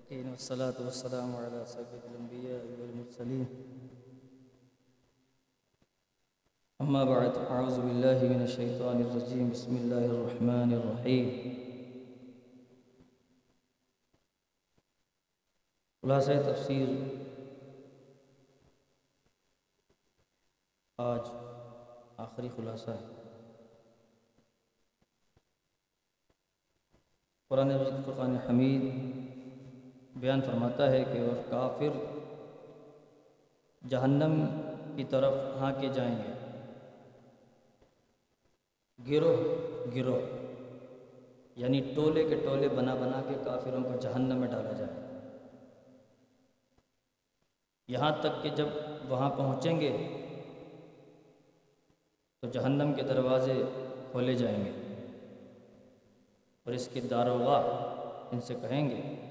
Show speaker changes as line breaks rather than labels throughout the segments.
المتقين، والصلاة والسلام على سيد الأنبياء والمرسلين. أما بعد، أعوذ بالله من الشيطان الرجيم. بسم الله الرحمن الرحيم. خلاصہ تفسیر آج آخری خلاصہ ہے۔ قرآن مجید فرقان حمید بیان فرماتا ہے کہ اور کافر جہنم کی طرف ہاں کے جائیں گے۔ گروہ گروہ یعنی ٹولے کے ٹولے بنا بنا کے کافروں کو جہنم میں ڈالا جائے۔ یہاں تک کہ جب وہاں پہنچیں گے تو جہنم کے دروازے کھولے جائیں گے اور اس کے داروغہ ان سے کہیں گے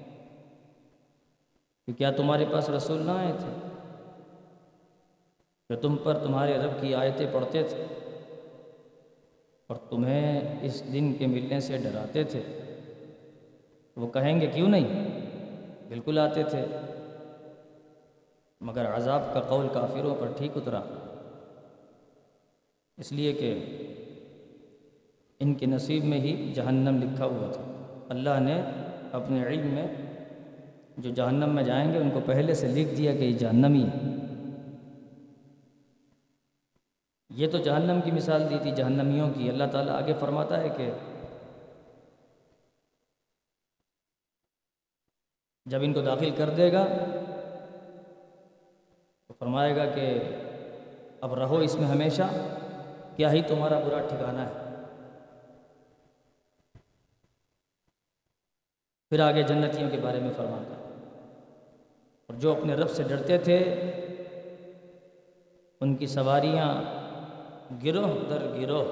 کہ کیا تمہارے پاس رسول نہ آئے تھے؟ جو تم پر تمہارے رب کی آیتیں پڑھتے تھے اور تمہیں اس دن کے ملنے سے ڈراتے تھے؟ وہ کہیں گے کیوں نہیں؟ بالکل آتے تھے۔ مگر عذاب کا قول کافروں پر ٹھیک اترا۔ اس لیے کہ ان کے نصیب میں ہی جہنم لکھا ہوا تھا۔ اللہ نے اپنے علم میں جو جہنم میں جائیں گے، ان کو پہلے سے لکھ دیا کہ یہ جہنمی ہے۔ یہ تو جہنم کی مثال دی تھی جہنمیوں کی۔ اللہ تعالیٰ آگے فرماتا ہے کہ جب ان کو داخل کر دے گا، تو فرمائے گا کہ اب رہو اس میں ہمیشہ، کیا ہی تمہارا برا ٹھکانہ ہے۔ پھر آگے جنتیوں کے بارے میں فرماتا ہے۔ اور جو اپنے رب سے ڈرتے تھے، ان کی سواریاں گروہ در گروہ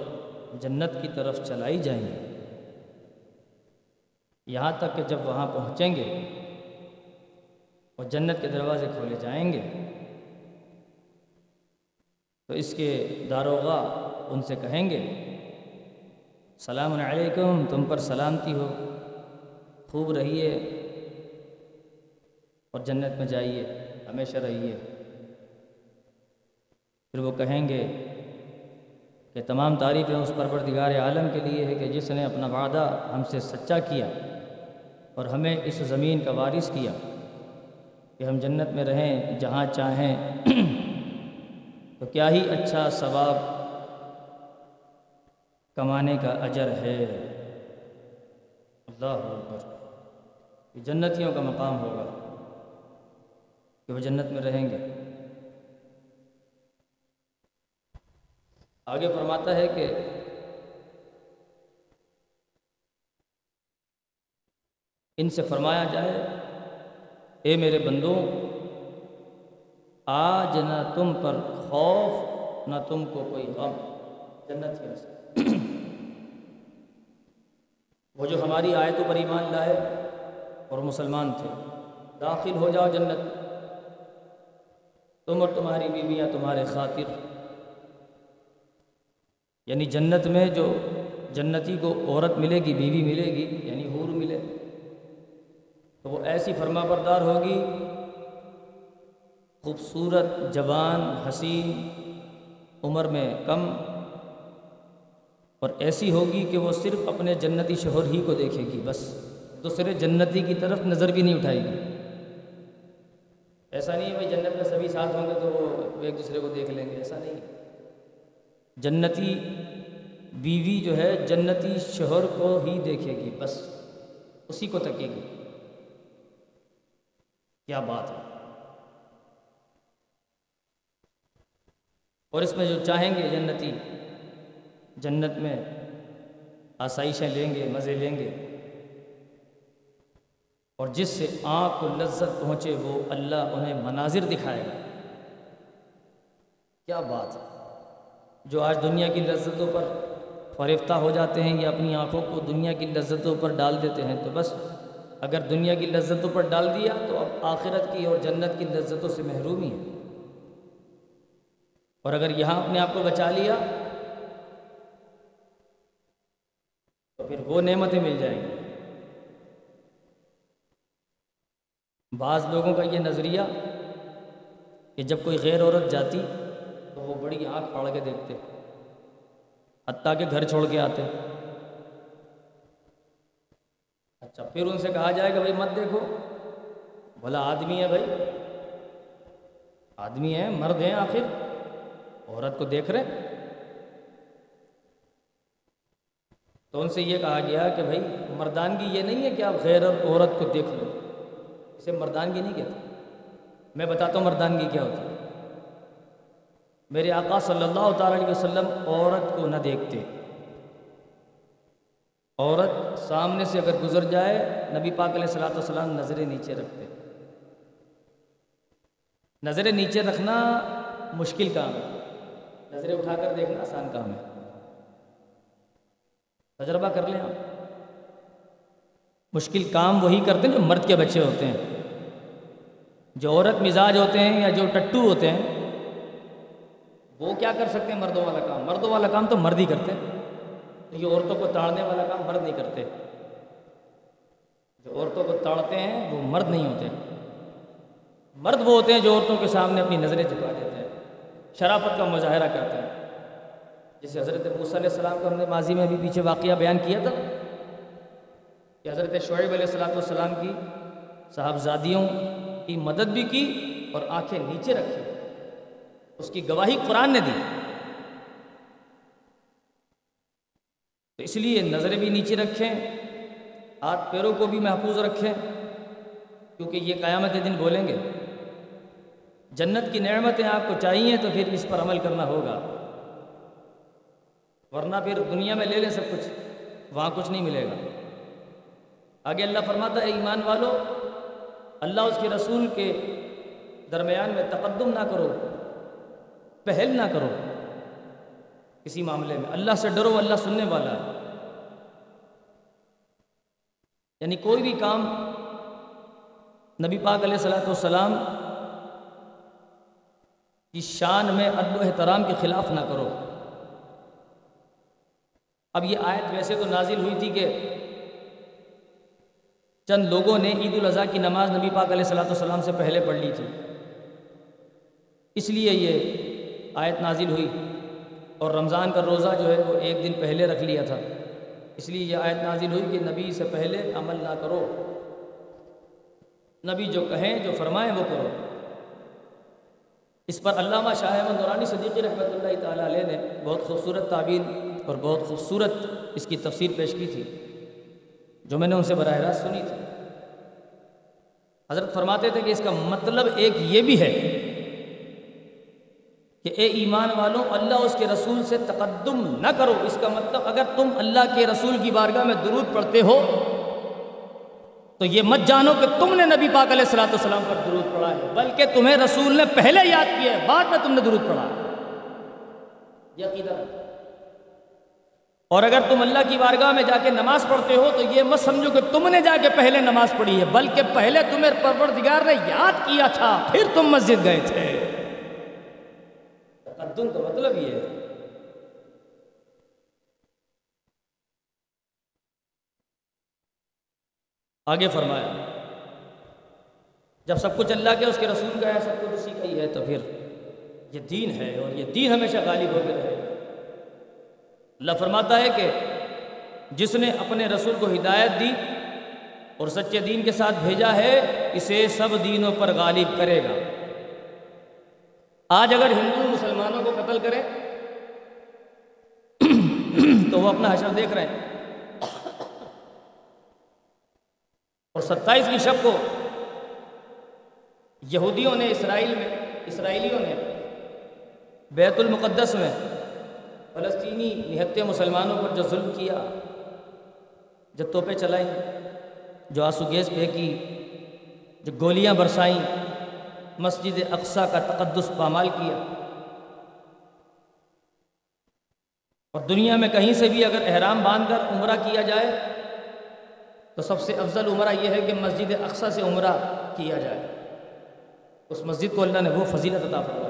جنت کی طرف چلائی جائیں گی۔ یہاں تک کہ جب وہاں پہنچیں گے اور جنت کے دروازے کھولے جائیں گے، تو اس کے داروغہ ان سے کہیں گے، سلام علیکم، تم پر سلامتی ہو، خوب رہیے۔ اور جنت میں جائیے، ہمیشہ رہیے۔ پھر وہ کہیں گے کہ تمام تعریفیں اس پروردگار عالم کے لیے ہے کہ جس نے اپنا وعدہ ہم سے سچا کیا اور ہمیں اس زمین کا وارث کیا کہ ہم جنت میں رہیں، جہاں چاہیں۔ تو کیا ہی اچھا ثواب کمانے کا اجر ہے۔ اللہ اکبر، یہ جنتیوں کا مقام ہوگا۔ کہ وہ جنت میں رہیں گے۔ آگے فرماتا ہے کہ ان سے فرمایا جائے، اے میرے بندوں آج نہ تم پر خوف، نہ تم کو کوئی غم، جنت سے وہ جو ہماری آیتوں پر ایمان لائے اور مسلمان تھے، داخل ہو جاؤ جنت۔ تم اور تمہاری بیویاں تمہارے خاطر۔ یعنی جنت میں جو جنتی کو عورت ملے گی، بیوی ملے گی یعنی حور ملے۔ تو وہ ایسی فرما بردار ہوگی، خوبصورت، جوان، حسین، عمر میں کم۔ اور ایسی ہوگی کہ وہ صرف اپنے جنتی شوہر ہی کو دیکھے گی، بس دوسرے جنتی کی طرف نظر بھی نہیں اٹھائے گی۔ ایسا نہیں ہے بھائی جنت میں سبھی ساتھ ہوں گے تو وہ ایک دوسرے کو دیکھ لیں گے، ایسا نہیں جنتی بیوی جو ہے جنتی شوہر کو ہی دیکھے گی، بس اسی کو تکے گی۔ کیا بات ہے۔ اور اس میں جو چاہیں گے جنتی، جنت میں آسائشیں لیں گے، مزے لیں گے۔ اور جس سے آنکھ کو لذت پہنچے وہ اللہ انہیں مناظر دکھائے گا۔ کیا بات ہے؟ جو آج دنیا کی لذتوں پر فریفتہ ہو جاتے ہیں یا اپنی آنکھوں کو دنیا کی لذتوں پر ڈال دیتے ہیں، تو بس اگر دنیا کی لذتوں پر ڈال دیا تو اب آخرت کی اور جنت کی لذتوں سے محرومی ہے اور اگر یہاں اپنے آپ کو بچا لیا تو پھر وہ نعمتیں مل جائیں گی۔ بعض لوگوں کا یہ نظریہ کہ جب کوئی غیر عورت جاتی تو وہ بڑی آنکھ پھاڑ کے دیکھتے، حتیٰ کہ گھر چھوڑ کے آتے۔ اچھا پھر ان سے کہا جائے کہ بھائی مت دیکھو، بھلا آدمی ہے بھائی۔ آدمی ہے مرد ہیں آخر۔ عورت کو دیکھ رہے۔ تو ان سے یہ کہا گیا کہ بھائی مردانگی یہ نہیں ہے کہ آپ غیر عورت کو دیکھ لو اسے مردانگی نہیں کہتے میں بتاتا ہوں مردانگی کیا ہوتی ہے۔ میرے آقا صلی اللہ تعالی علیہ وسلم عورت کو نہ دیکھتے۔ عورت سامنے سے اگر گزر جائے، نبی پاک علیہ السلاۃ والسلام نظریں نیچے رکھتے۔ نظریں نیچے رکھنا مشکل کام ہے۔ نظریں اٹھا کر دیکھنا آسان کام ہے۔ تجربہ کر لیں آپ۔ مشکل کام وہی کرتے ہیں جو مرد کے بچے ہوتے ہیں۔ جو عورت مزاج ہوتے ہیں یا جو ٹٹو ہوتے ہیں، وہ کیا کر سکتے ہیں مردوں والا کام؟ مردوں والا کام تو مرد ہی کرتے ہیں۔ یہ عورتوں کو تاڑنے والا کام مرد نہیں کرتے۔ جو عورتوں کو تاڑتے ہیں، وہ مرد نہیں ہوتے۔ مرد وہ ہوتے ہیں جو عورتوں کے سامنے اپنی نظریں جھکا دیتے ہیں، شرافت کا مظاہرہ کرتے ہیں۔ جسے حضرت موسیٰ علیہ السلام کو ہم نے ماضی میں بھی پیچھے واقعہ بیان کیا تھا۔ کہ حضرت شعیب علیہ السلام والسلام کی صاحبزادیوں کی مدد بھی کی اور آنکھیں نیچے رکھی۔ اس کی گواہی قرآن نے دی۔ تو اس لیے نظریں بھی نیچے رکھیں، ہاتھ پیروں کو بھی محفوظ رکھیں، کیونکہ یہ قیامت دن بولیں گے۔ جنت کی نعمتیں آپ کو چاہیے تو پھر اس پر عمل کرنا ہوگا۔ ورنہ پھر دنیا میں لے لیں سب کچھ، وہاں کچھ نہیں ملے گا۔ آگے اللہ فرماتا ہے، ایمان والو، اللہ اس کے رسول کے درمیان میں تقدم نہ کرو، پہل نہ کرو۔ کسی معاملے میں اللہ سے ڈرو، اللہ سننے والا۔ ہے یعنی کوئی بھی کام نبی پاک علیہ صلاۃ والسلام کی شان میں ادب و احترام کے خلاف نہ کرو۔ اب یہ آیت ویسے تو نازل ہوئی تھی کہ چند لوگوں نے عید الاضحیٰ کی نماز نبی پاک علیہ صلاۃ والسلام سے پہلے پڑھ لی تھی۔ اس لیے یہ آیت نازل ہوئی اور رمضان کا روزہ جو ہے وہ ایک دن پہلے رکھ لیا تھا۔ اس لیے یہ آیت نازل ہوئی کہ نبی سے پہلے عمل نہ کرو۔ نبی جو کہیں، جو فرمائیں وہ کرو۔ اس پر علامہ شاہ احمد نورانی صدیقی رحمۃ اللہ تعالیٰ علیہ نے بہت خوبصورت تعبیر اور بہت خوبصورت اس کی تفسیر پیش کی تھی۔ جو میں نے ان سے براہ راست سنی تھی۔ حضرت فرماتے تھے کہ اس کا مطلب ایک یہ بھی ہے کہ اے ایمان والوں، اللہ اس کے رسول سے تقدم نہ کرو۔ اس کا مطلب اگر تم اللہ کے رسول کی بارگاہ میں درود پڑھتے ہو، تو یہ مت جانو کہ تم نے نبی پاک علیہ السلاۃ والسلام پر درود پڑھا ہے، بلکہ تمہیں رسول نے پہلے یاد کیا ہے، بعد میں تم نے درود پڑھا عقیدہ اور اگر تم اللہ کی بارگاہ میں جا کے نماز پڑھتے ہو تو یہ مت سمجھو کہ تم نے جا کے پہلے نماز پڑھی ہے، بلکہ پہلے تمہیں پروردگار نے یاد کیا تھا، پھر تم مسجد گئے تھے۔ تقدم کا مطلب یہ ہے۔ آگے فرمایا، جب سب کچھ اللہ کے، اس کے رسول کا ہے، سب کچھ اسی کا ہی ہے، تو پھر یہ دین ہے اور یہ دین ہمیشہ غالب ہو کے رہے اللہ فرماتا ہے کہ جس نے اپنے رسول کو ہدایت دی اور سچے دین کے ساتھ بھیجا ہے، اسے سب دینوں پر غالب کرے گا۔ آج اگر ہندو مسلمانوں کو قتل کرے، تو وہ اپنا حشر دیکھ رہے ہیں۔ اور ستائیس کی شب کو یہودیوں نے، اسرائیل میں، اسرائیلیوں نے بیت المقدس میں فلسطینی نہتے مسلمانوں پر جو ظلم کیا، جو توپیں چلائیں، جو آنسو گیس پھینکی، جو گولیاں برسائیں، مسجد اقصا کا تقدس پامال کیا۔ اور دنیا میں کہیں سے بھی اگر احرام باندھ کر عمرہ کیا جائے، تو سب سے افضل عمرہ یہ ہے کہ مسجد اقصا سے عمرہ کیا جائے۔ اس مسجد کو اللہ نے وہ فضیلت عطا فرمائی۔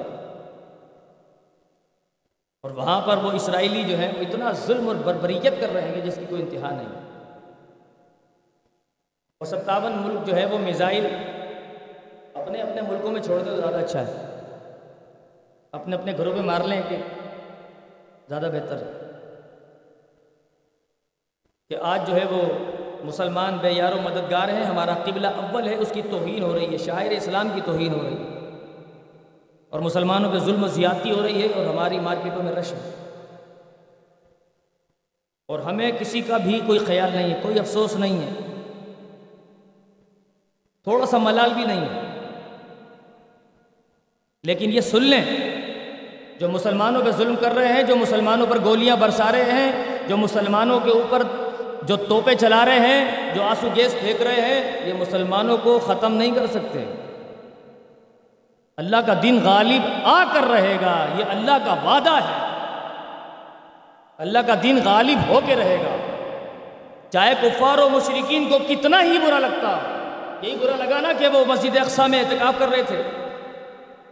اور وہاں پر وہ اسرائیلی جو ہے وہ اتنا ظلم اور بربریت کر رہے ہیں جس کی کوئی انتہا نہیں۔ اور ستاون ملک جو ہے وہ میزائل اپنے اپنے ملکوں میں چھوڑ دے تو زیادہ اچھا ہے۔ اپنے اپنے گھروں پہ مار لیں کہ زیادہ بہتر ہے۔ کہ آج جو ہے وہ مسلمان بے یار و مددگار ہیں، ہمارا قبلہ اول ہے، اس کی توہین ہو رہی ہے، شاعر اسلام کی توہین ہو رہی ہے۔ اور مسلمانوں پہ ظلم و زیادتی ہو رہی ہے اور ہماری مارکیٹوں میں رش ہے۔ اور ہمیں کسی کا بھی کوئی خیال نہیں ہے، کوئی افسوس نہیں ہے۔ تھوڑا سا ملال بھی نہیں ہے۔ لیکن یہ سن لیں، جو مسلمانوں پہ ظلم کر رہے ہیں، جو مسلمانوں پر گولیاں برسا رہے ہیں، جو مسلمانوں کے اوپر جو توپے چلا رہے ہیں، جو آنسو گیس پھینک رہے ہیں، یہ مسلمانوں کو ختم نہیں کر سکتے۔ اللہ کا دن غالب آ کر رہے گا، یہ اللہ کا وعدہ ہے۔ اللہ کا دن غالب ہو کے رہے گا۔ چاہے کفار و مشرقین کو کتنا ہی برا لگتا، یہی برا لگا نا کہ وہ مسجد اقسا میں احتکاب کر رہے تھے۔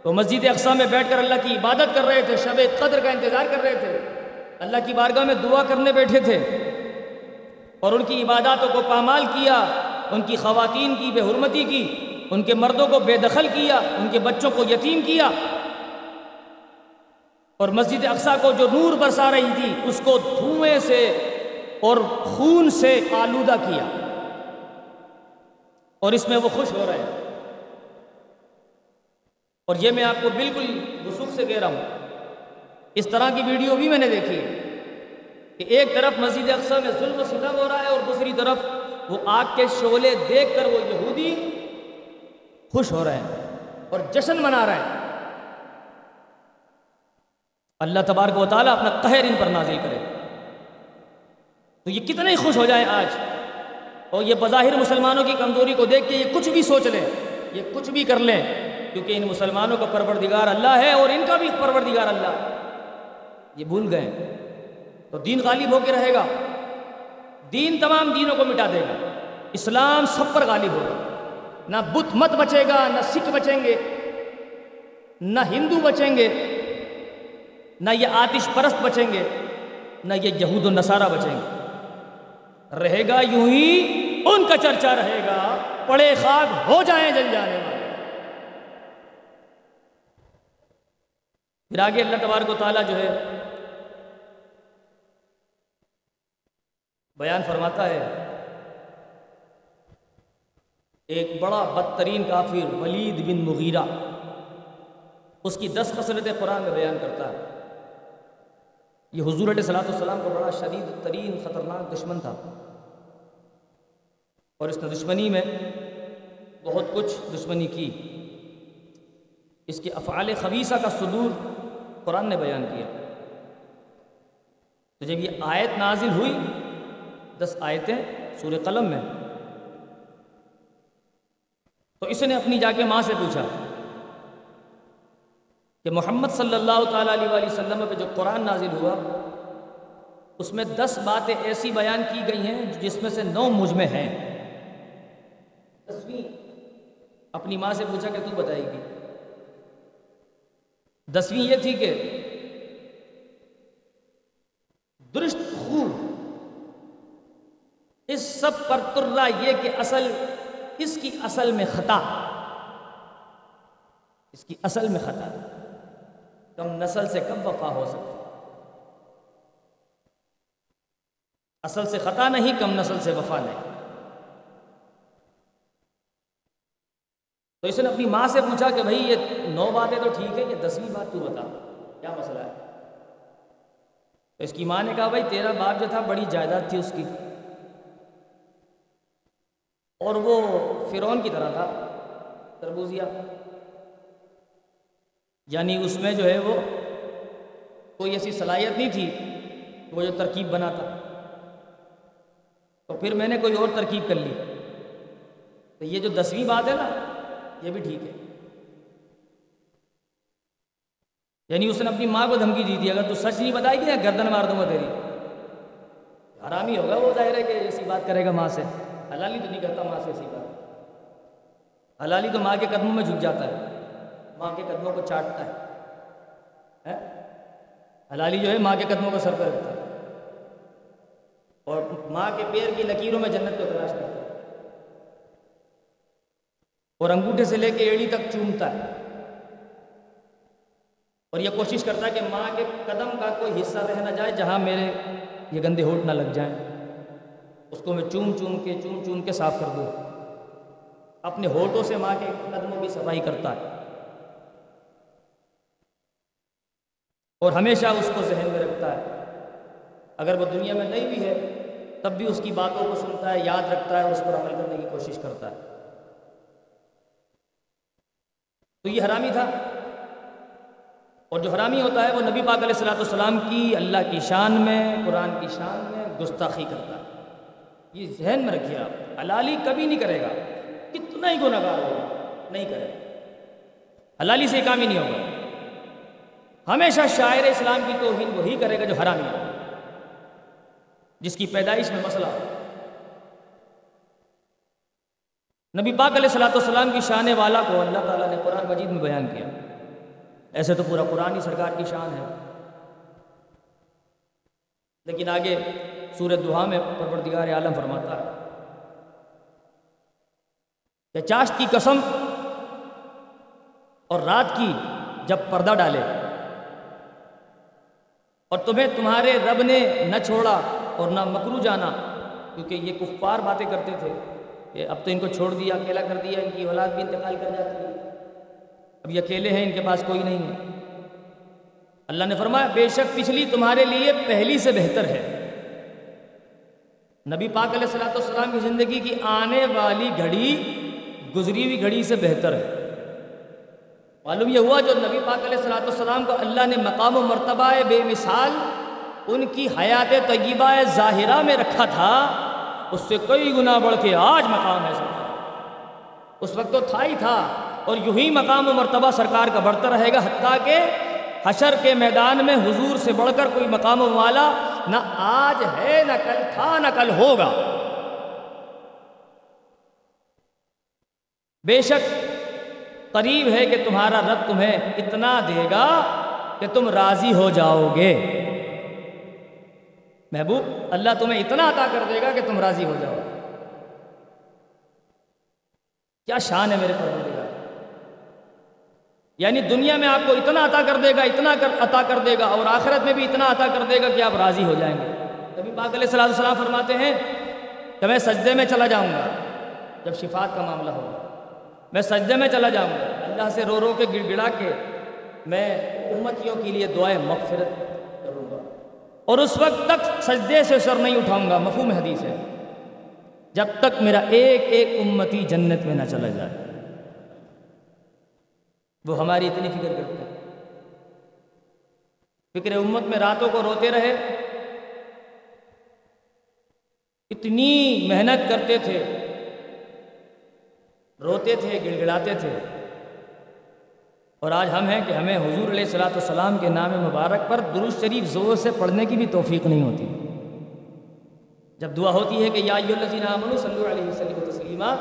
وہ مسجد اقسا میں بیٹھ کر اللہ کی عبادت کر رہے تھے، شب قدر کا انتظار کر رہے تھے۔ اللہ کی بارگاہ میں دعا کرنے بیٹھے تھے۔ اور ان کی عباداتوں کو پامال کیا، ان کی خواتین کی بے حرمتی کی۔ ان کے مردوں کو بے دخل کیا، ان کے بچوں کو یتیم کیا۔ اور مسجد اقسا کو جو نور برسا رہی تھی، اس کو دھوئیں سے اور خون سے آلودہ کیا۔ اور اس میں وہ خوش ہو رہے ہیں۔ اور یہ میں آپ کو بالکل وسوخ سے کہہ رہا ہوں۔ اس طرح کی ویڈیو بھی میں نے دیکھی ہے کہ ایک طرف مسجد اقسا میں ظلم و ستم ہو رہا ہے اور دوسری طرف وہ آگ کے شعلے دیکھ کر وہ یہودی خوش ہو رہے ہیں اور جشن منا رہے ہیں۔ اللہ تبارک و تعالیٰ اپنا قہر ان پر نازل کرے۔ تو یہ کتنے خوش ہو جائیں آج۔ اور یہ بظاہر مسلمانوں کی کمزوری کو دیکھ کے یہ کچھ بھی سوچ لیں، یہ کچھ بھی کر لیں، کیونکہ ان مسلمانوں کا پروردگار اللہ ہے اور ان کا بھی پروردگار اللہ۔ یہ بھول گئے تو دین غالب ہو کے رہے گا۔ دین تمام دینوں کو مٹا دے گا۔ اسلام سب پر غالب ہوگا نہ بت مت بچے گا، نہ سکھ بچیں گے، نہ ہندو بچیں گے، نہ یہ آتش پرست بچیں گے، نہ یہ یہود و نصارہ بچیں گے۔ رہے گا یوں ہی ان کا چرچا رہے گا، پڑے خاک ہو جائیں جل جانے والے۔ پھر آگے اللہ تبارک و تعالیٰ جو ہے بیان فرماتا ہے ایک بڑا بدترین کافر ولید بن مغیرہ، اس کی دس خصلت قرآن میں بیان کرتا ہے۔ یہ حضور علیہ صلاحت السلام کا بڑا شدید ترین خطرناک دشمن تھا۔ اور اس نے دشمنی میں بہت کچھ دشمنی کی۔ اس کے افعال خبیصہ کا صدور قرآن نے بیان کیا۔ تو جب یہ آیت نازل ہوئی، دس آیتیں سور قلم میں۔ تو اس نے اپنی جا کے ماں سے پوچھا کہ محمد صلی اللہ تعالیٰ علیہ وآلہ وسلم پہ جو قرآن نازل ہوا، اس میں دس باتیں ایسی بیان کی گئی ہیں جس میں سے نو مجھ میں ہیں۔ دسویں اپنی ماں سے پوچھا کہ تو بتائے گی۔ دسویں یہ تھی کہ درست خوب اس سب پر ترا یہ کہ اصل اس کی اصل میں خطا۔ اس کی اصل میں خطا۔ کم نسل سے کم وفا ہو سکتی۔ اصل سے خطا نہیں، کم نسل سے وفا نہیں۔ تو اس نے اپنی ماں سے پوچھا کہ بھائی، یہ نو باتیں تو ٹھیک ہے یہ دسویں بات تو بتا۔ کیا مسئلہ ہے؟ تو اس کی ماں نے کہا، بھائی، تیرا باپ جو تھا، بڑی جائیداد تھی اس کی۔ اور وہ فرون کی طرح تھا تربوزیا یعنی اس میں جو ہے وہ کوئی ایسی صلاحیت نہیں تھی وہ جو ترکیب بنا تھا تو پھر میں نے کوئی اور ترکیب کر لی۔ تو یہ جو دسویں بات ہے نا، یہ بھی ٹھیک ہے۔ یعنی اس نے اپنی ماں کو دھمکی دی تھی، اگر تو سچ نہیں بتائی گی گردن مار دوں گا تیری۔ حرامی ہوگا وہ، ظاہر ہے کہ ایسی بات کرے گا ماں سے۔ حلالی تو نہیں کرتا ماں سے سیکھا حلالی تو ماں کے قدموں میں جھک جاتا ہے۔ ماں کے قدموں کو چاٹتا ہے۔ حلالی جو ہے ماں کے قدموں کو سر پہ رکھتا ہے۔ اور ماں کے پیر کی لکیروں میں جنت کو تلاش کرتا ہے۔ اور انگوٹھے سے لے کے ایڑی تک چومتا ہے۔ اور یہ کوشش کرتا ہے کہ ماں کے قدم کا کوئی حصہ رہ نہ جائے جہاں میرے یہ گندے ہوٹ نہ لگ جائیں۔ اس کو میں چوم چوم کے چوم چوم کے صاف کر دوں۔ اپنے ہوٹوں سے ماں کے قدموں کی صفائی کرتا ہے۔ اور ہمیشہ اس کو ذہن میں رکھتا ہے۔ اگر وہ دنیا میں نہیں بھی ہے، تب بھی اس کی باتوں کو سنتا ہے، یاد رکھتا ہے اور اس پر عمل کرنے کی کوشش کرتا ہے۔ تو یہ حرامی تھا۔ اور جو حرامی ہوتا ہے، وہ نبی پاک علیہ السلاۃ والسلام کی اللہ کی شان میں، قرآن کی شان میں گستاخی کرتا ہے۔ یہ ذہن میں رکھیے آپ، حلالی کبھی نہیں کرے گا۔ کتنا ہی گناہ گار ہوگا نہیں کرے حلالی سے کام ہی نہیں ہوگا۔ ہمیشہ شاعر اسلام کی توہین وہی کرے گا جو حرامی ہے۔ جس کی پیدائش میں مسئلہ۔ ہو نبی پاک علیہ السلاۃ والسلام کی شان والا کو اللہ تعالیٰ نے قرآن مجید میں بیان کیا۔ ایسے تو پورا قرآن ہی سرکار کی شان ہے۔ لیکن آگے سورت دہا میں پروردگار عالم فرماتا ہے۔ کہ چاشت کی قسم اور رات کی جب پردہ ڈالے اور تمہیں تمہارے رب نے نہ چھوڑا اور نہ مکرو جانا، کیونکہ یہ کفار باتیں کرتے تھے کہ اب تو ان کو چھوڑ دیا، اکیلا کر دیا، ان کی اولاد بھی انتقال کر جاتی ہے۔ اب یہ اکیلے ہیں، ان کے پاس کوئی نہیں ہے۔ اللہ نے فرمایا، بے شک پچھلی تمہارے لیے پہلی سے بہتر ہے۔ نبی پاک علیہ السلاۃ والسلام کی زندگی کی آنے والی گھڑی گزری ہوئی گھڑی سے بہتر ہے۔ معلوم یہ ہوا جو نبی پاک علیہ السلاۃ والسلام کو اللہ نے مقام و مرتبہ بے مثال ان کی حیات طیبہ ظاہرہ میں رکھا تھا، اس سے کئی گنا بڑھ کے آج مقام ہے۔ سرکار اس وقت تو تھا ہی تھا اور یوں ہی مقام و مرتبہ سرکار کا بڑھتا رہے گا، حتیٰ کہ حشر کے میدان میں حضور سے بڑھ کر کوئی مقام و والا نہ آج ہے، نہ کل تھا، نہ کل ہوگا۔ بے شک قریب ہے کہ تمہارا رب تمہیں اتنا دے گا کہ تم راضی ہو جاؤ گے۔ محبوب، اللہ تمہیں اتنا عطا کر دے گا کہ تم راضی ہو جاؤ۔ کیا شان ہے میرے پروردگار۔ یعنی دنیا میں آپ کو اتنا عطا کر دے گا، اتنا عطا کر دے گا اور آخرت میں بھی اتنا عطا کر دے گا کہ آپ راضی ہو جائیں گے۔ کبھی پاک علیہ السلام السلام فرماتے ہیں، کہ میں سجدے میں چلا جاؤں گا جب شفات کا معاملہ ہوگا۔ میں سجدے میں چلا جاؤں گا۔ اللہ سے رو رو کے گڑ گڑا کے میں امتیوں کے لیے دعائیں مغفرت کروں گا۔ اور اس وقت تک سجدے سے سر نہیں اٹھاؤں گا۔ مفہوم حدیث ہے، جب تک میرا ایک ایک امتی جنت میں نہ چلا جائے۔ وہ ہماری اتنی فکر کرتے ہیں فکر امت میں راتوں کو روتے رہے۔ اتنی محنت کرتے تھے۔ روتے تھے گڑ گڑاتے تھے۔ اور آج ہم ہیں کہ ہمیں حضور علیہ السلاۃ والسلام کے نام مبارک پر درست شریف زور سے پڑھنے کی بھی توفیق نہیں ہوتی۔ جب دعا ہوتی ہے کہ یا صلی اللہ علیہ وسلم تسلیمہ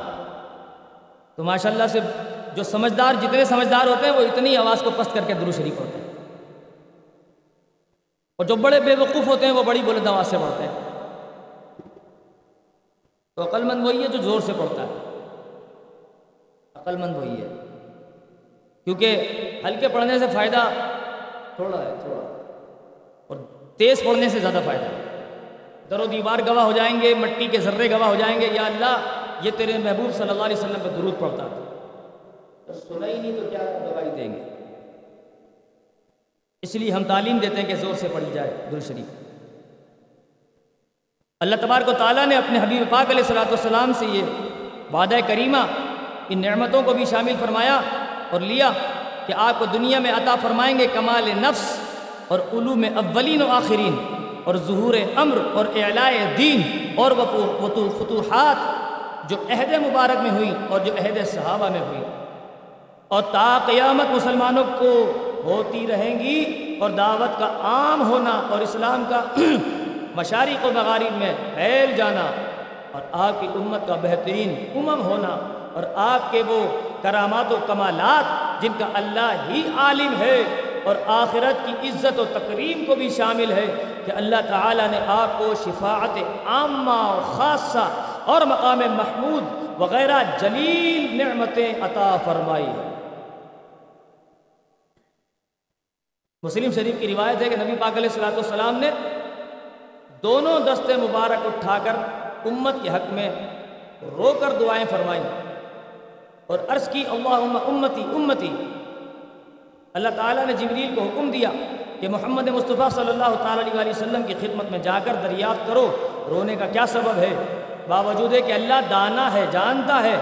تو ماشاء اللہ سے جو سمجھدار جتنے سمجھدار ہوتے ہیں، وہ اتنی آواز کو پست کر کے درو شریف ہوتے ہیں۔ اور جو بڑے بے وقوف ہوتے ہیں، وہ بڑی بلند آواز سے پڑھتے ہیں۔ تو عقل مند وہی ہے جو زور سے پڑھتا ہے۔ عقل مند وہی ہے۔ کیونکہ ہلکے پڑھنے سے فائدہ تھوڑا ہے، تھوڑا۔ اور تیز پڑھنے سے زیادہ فائدہ ہے۔ در و دیوار گواہ ہو جائیں گے، مٹی کے ذرے گواہ ہو جائیں گے، یا اللہ، یہ تیرے محبوب صلی اللہ علیہ وسلم پہ درود پڑھتا تھا سنا ہی نہیں تو کیا گواہی دیں گے؟ اس لیے ہم تعلیم دیتے ہیں کہ زور سے پڑھی جائے در شریف۔ اللہ تبارک و تعالیٰ نے اپنے حبیب پاک علیہ السلاۃ والسلام سے یہ وعدہ کریمہ ان نعمتوں کو بھی شامل فرمایا اور لیا کہ آپ کو دنیا میں عطا فرمائیں گے کمال نفس اور علوم اولین و آخرین اور ظہور امر اور اعلائے دین اور فتوحات جو عہد مبارک میں ہوئی اور جو عہد صحابہ میں ہوئی۔ اور تا قیامت مسلمانوں کو ہوتی رہیں گی اور دعوت کا عام ہونا اور اسلام کا مشارق و مغارب میں پھیل جانا اور آپ کی امت کا بہترین امم ہونا اور آپ کے وہ کرامات و کمالات جن کا اللہ ہی عالم ہے اور آخرت کی عزت و تقریم کو بھی شامل ہے کہ اللہ تعالیٰ نے آپ کو شفاعت عامہ و خاصہ اور مقام محمود وغیرہ جلیل نعمتیں عطا فرمائی مسلم شریف کی روایت ہے کہ نبی پاک علیہ السلاۃ والسلام نے دونوں دستے مبارک اٹھا کر امت کے حق میں رو کر دعائیں فرمائیں اور عرض کی اللہ امتی امتی۔ اللہ تعالیٰ نے جبریل کو حکم دیا کہ محمد مصطفیٰ صلی اللہ تعالیٰ علیہ وسلم کی خدمت میں جا کر دریافت کرو۔ رونے کا کیا سبب ہے؟ باوجود ہے کہ اللہ دانا ہے، جانتا ہے۔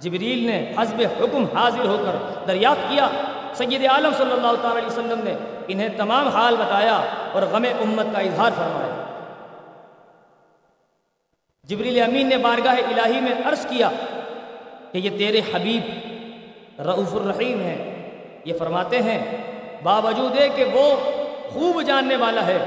جبریل نے حزب حکم حاضر ہو کر دریافت کیا۔ سید عالم صلی اللہ علیہ وسلم نے انہیں تمام حال بتایا اور غم امت کا اظہار فرمایا۔ جبریل امین نے بارگاہ الہی میں عرض کیا کہ یہ تیرے حبیب رعف الرحیم ہیں۔ یہ فرماتے ہیں، باوجود ہے کہ وہ خوب جاننے والا ہے۔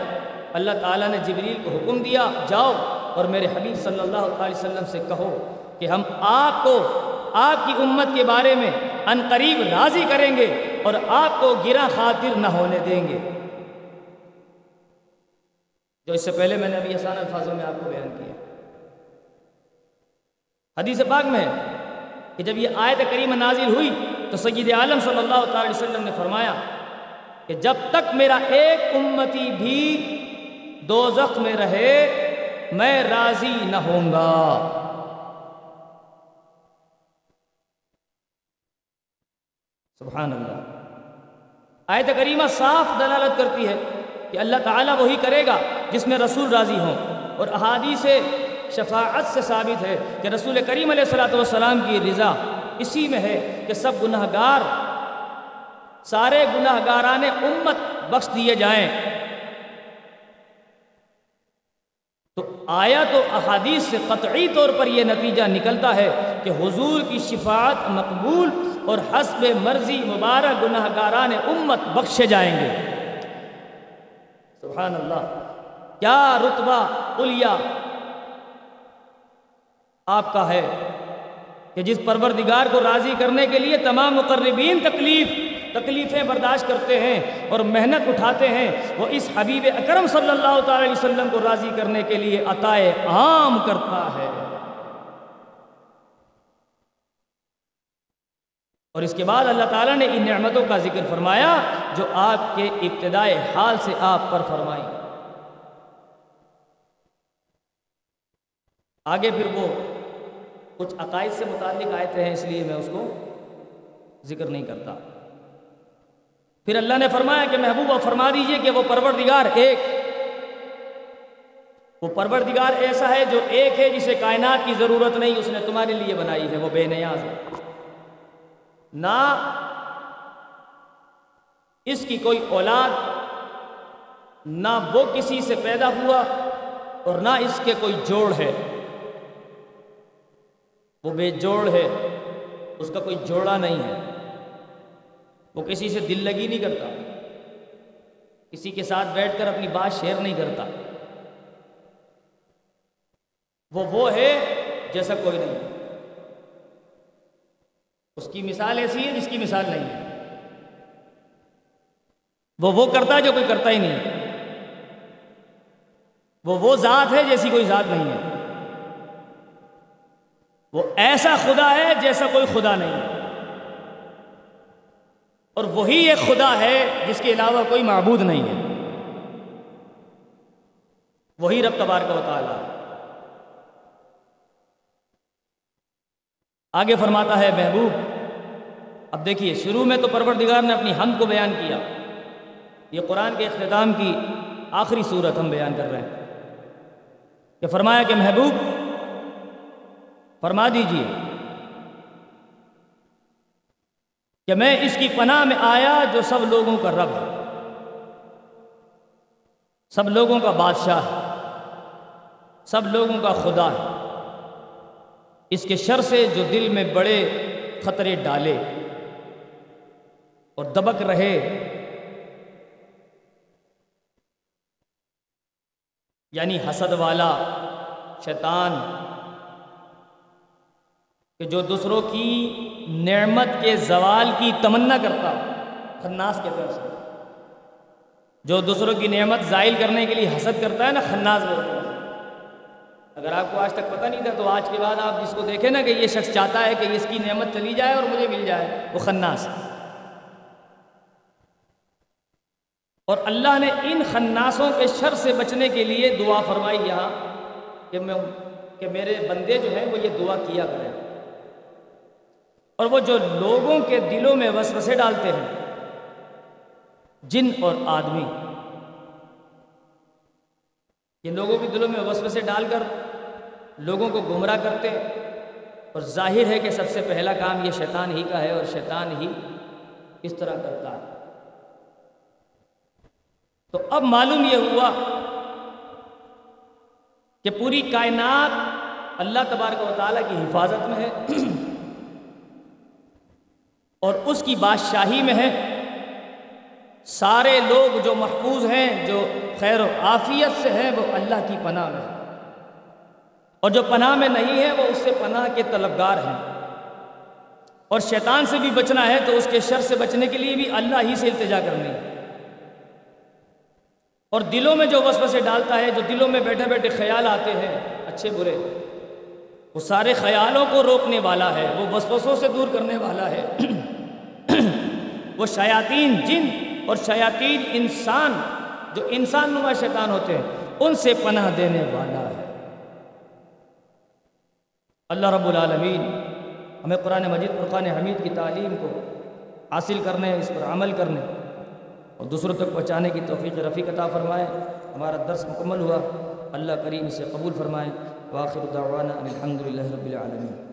اللہ تعالیٰ نے جبریل کو حکم دیا، جاؤ اور میرے حبیب صلی اللہ علیہ وسلم سے کہو کہ ہم آپ کو، آپ کی امت کے بارے میں ان قریب راضی کریں گے۔ اور آپ کو گرا خاطر نہ ہونے دیں گے۔ جو اس سے پہلے میں نے ابھی آسان الفاظوں میں آپ کو بیان کیا۔ حدیث پاک میں کہ جب یہ آیت کریمہ نازل ہوئی تو سید عالم صلی اللہ تعالی وسلم نے فرمایا کہ جب تک میرا ایک امتی بھی دوزخ میں رہے، میں راضی نہ ہوں گا۔ سبحان اللہ۔ آیت کریمہ صاف دلالت کرتی ہے کہ اللہ تعالیٰ وہی کرے گا جس میں رسول راضی ہوں۔ اور احادیث شفاعت سے ثابت ہے کہ رسول کریم علیہ السلاۃ والسلام کی رضا اسی میں ہے کہ سب گناہ گار سارے گناہ گاران امت بخش دیے جائیں۔ تو آیا تو احادیث سے قطعی طور پر یہ نتیجہ نکلتا ہے کہ حضور کی شفاعت مقبول اور حسب مرضی مبارک گناہ گاران امت بخشے جائیں گے۔ سبحان اللہ۔ کیا رتبہ الیا آپ کا ہے کہ جس پروردگار کو راضی کرنے کے لیے تمام مقربین تکلیف، تکلیفیں برداشت کرتے ہیں اور محنت اٹھاتے ہیں، وہ اس حبیب اکرم صلی اللہ تعالی علیہ وسلم کو راضی کرنے کے لیے عطائے عام کرتا ہے۔ اور اس کے بعد اللہ تعالیٰ نے ان نعمتوں کا ذکر فرمایا جو آپ کے ابتدائے حال سے آپ پر فرمائی آگے پھر وہ کچھ عقائد سے متعلق آئے ہیں، اس لیے میں اس کو ذکر نہیں کرتا۔ پھر اللہ نے فرمایا کہ محبوبہ فرما دیجیے کہ وہ پروردگار ایک، وہ پروردگار ایسا ہے جو ایک ہے جسے کائنات کی ضرورت نہیں، اس نے تمہارے لیے بنائی ہے، وہ بے نیاز ہے۔ نہ اس کی کوئی اولاد، نہ وہ کسی سے پیدا ہوا اور نہ اس کے کوئی جوڑ ہے۔ وہ بے جوڑ ہے، اس کا کوئی جوڑا نہیں ہے۔ وہ کسی سے دل لگی نہیں کرتا، کسی کے ساتھ بیٹھ کر اپنی بات شیئر نہیں کرتا۔ وہ وہ ہے جیسا کوئی نہیں۔ اس کی مثال ایسی ہے جس کی مثال نہیں ہے۔ وہ وہ کرتا ہے جو کوئی کرتا ہی نہیں وہ وہ ذات ہے جیسی کوئی ذات نہیں ہے۔ وہ ایسا خدا ہے جیسا کوئی خدا نہیں ہے۔ اور وہی ایک خدا ہے جس کے علاوہ کوئی معبود نہیں ہے۔ وہی رب تبار کا تعالیٰ۔ آگے فرماتا ہے محبوب اب دیکھیے، شروع میں تو پروردگار نے اپنی ہم کو بیان کیا۔ یہ قرآن کے اختتام کی آخری صورت ہم بیان کر رہے ہیں۔ کہ فرمایا کہ محبوب، فرما دیجیے کہ میں اس کی پناہ میں آیا جو سب لوگوں کا رب ہے۔ سب لوگوں کا بادشاہ ہے۔ سب لوگوں کا خدا ہے۔ اس کے شر سے جو دل میں بڑے خطرے ڈالے۔ اور دبک رہے۔ یعنی حسد والا، شیطان، کہ جو دوسروں کی نعمت کے زوال کی تمنا کرتا، خناس کے طرف سے۔ جو دوسروں کی نعمت زائل کرنے کے لیے حسد کرتا ہے نا، خناس بولتا اگر آپ کو آج تک پتہ نہیں تھا، تو آج کے بعد آپ جس کو دیکھیں نا، کہ یہ شخص چاہتا ہے کہ اس کی نعمت چلی جائے اور مجھے مل جائے، وہ خناس۔ اور اللہ نے ان خناسوں کے شر سے بچنے کے لیے دعا فرمائی یہاں کہ میں کہ میرے بندے جو ہیں وہ یہ دعا کیا کریں۔ اور وہ جو لوگوں کے دلوں میں وسوسے ڈالتے ہیں، جن اور آدمی۔ یہ لوگوں کے دلوں میں وسوسے ڈال کر لوگوں کو گمراہ کرتے اور ظاہر ہے کہ سب سے پہلا کام یہ شیطان ہی کا ہے اور شیطان ہی اس طرح کرتا ہے۔ تو اب معلوم یہ ہوا کہ پوری کائنات اللہ تبارک و تعالیٰ کی حفاظت میں ہے اور اس کی بادشاہی میں ہے۔ سارے لوگ جو محفوظ ہیں، جو خیر و عافیت سے ہیں، وہ اللہ کی پناہ میں اور جو پناہ میں نہیں ہے وہ اس سے پناہ کے طلبگار ہیں۔ اور شیطان سے بھی بچنا ہے تو اس کے شر سے بچنے کے لیے بھی اللہ ہی سے التجا کرنی ہے۔ اور دلوں میں جو وسوسے ڈالتا ہے، جو دلوں میں بیٹھے بیٹھے خیال آتے ہیں، اچھے برے، وہ سارے خیالوں کو روکنے والا ہے، وہ وسوسوں سے دور کرنے والا ہے۔ وہ شیاطین جن اور شیاطین انسان، جو انسان نما شیطان ہوتے ہیں، ان سے پناہ دینے والا ہے۔ اللہ رب العالمین ہمیں قرآن مجید فرقان حمید کی تعلیم کو حاصل کرنے، اس پر عمل کرنے اور دوسروں تک پہنچانے کی توفیق رفیق عطا فرمائے۔ ہمارا درس مکمل ہوا۔ اللہ کریم اسے قبول فرمائے۔ واخر دعوانا الحمد للہ رب العالمین۔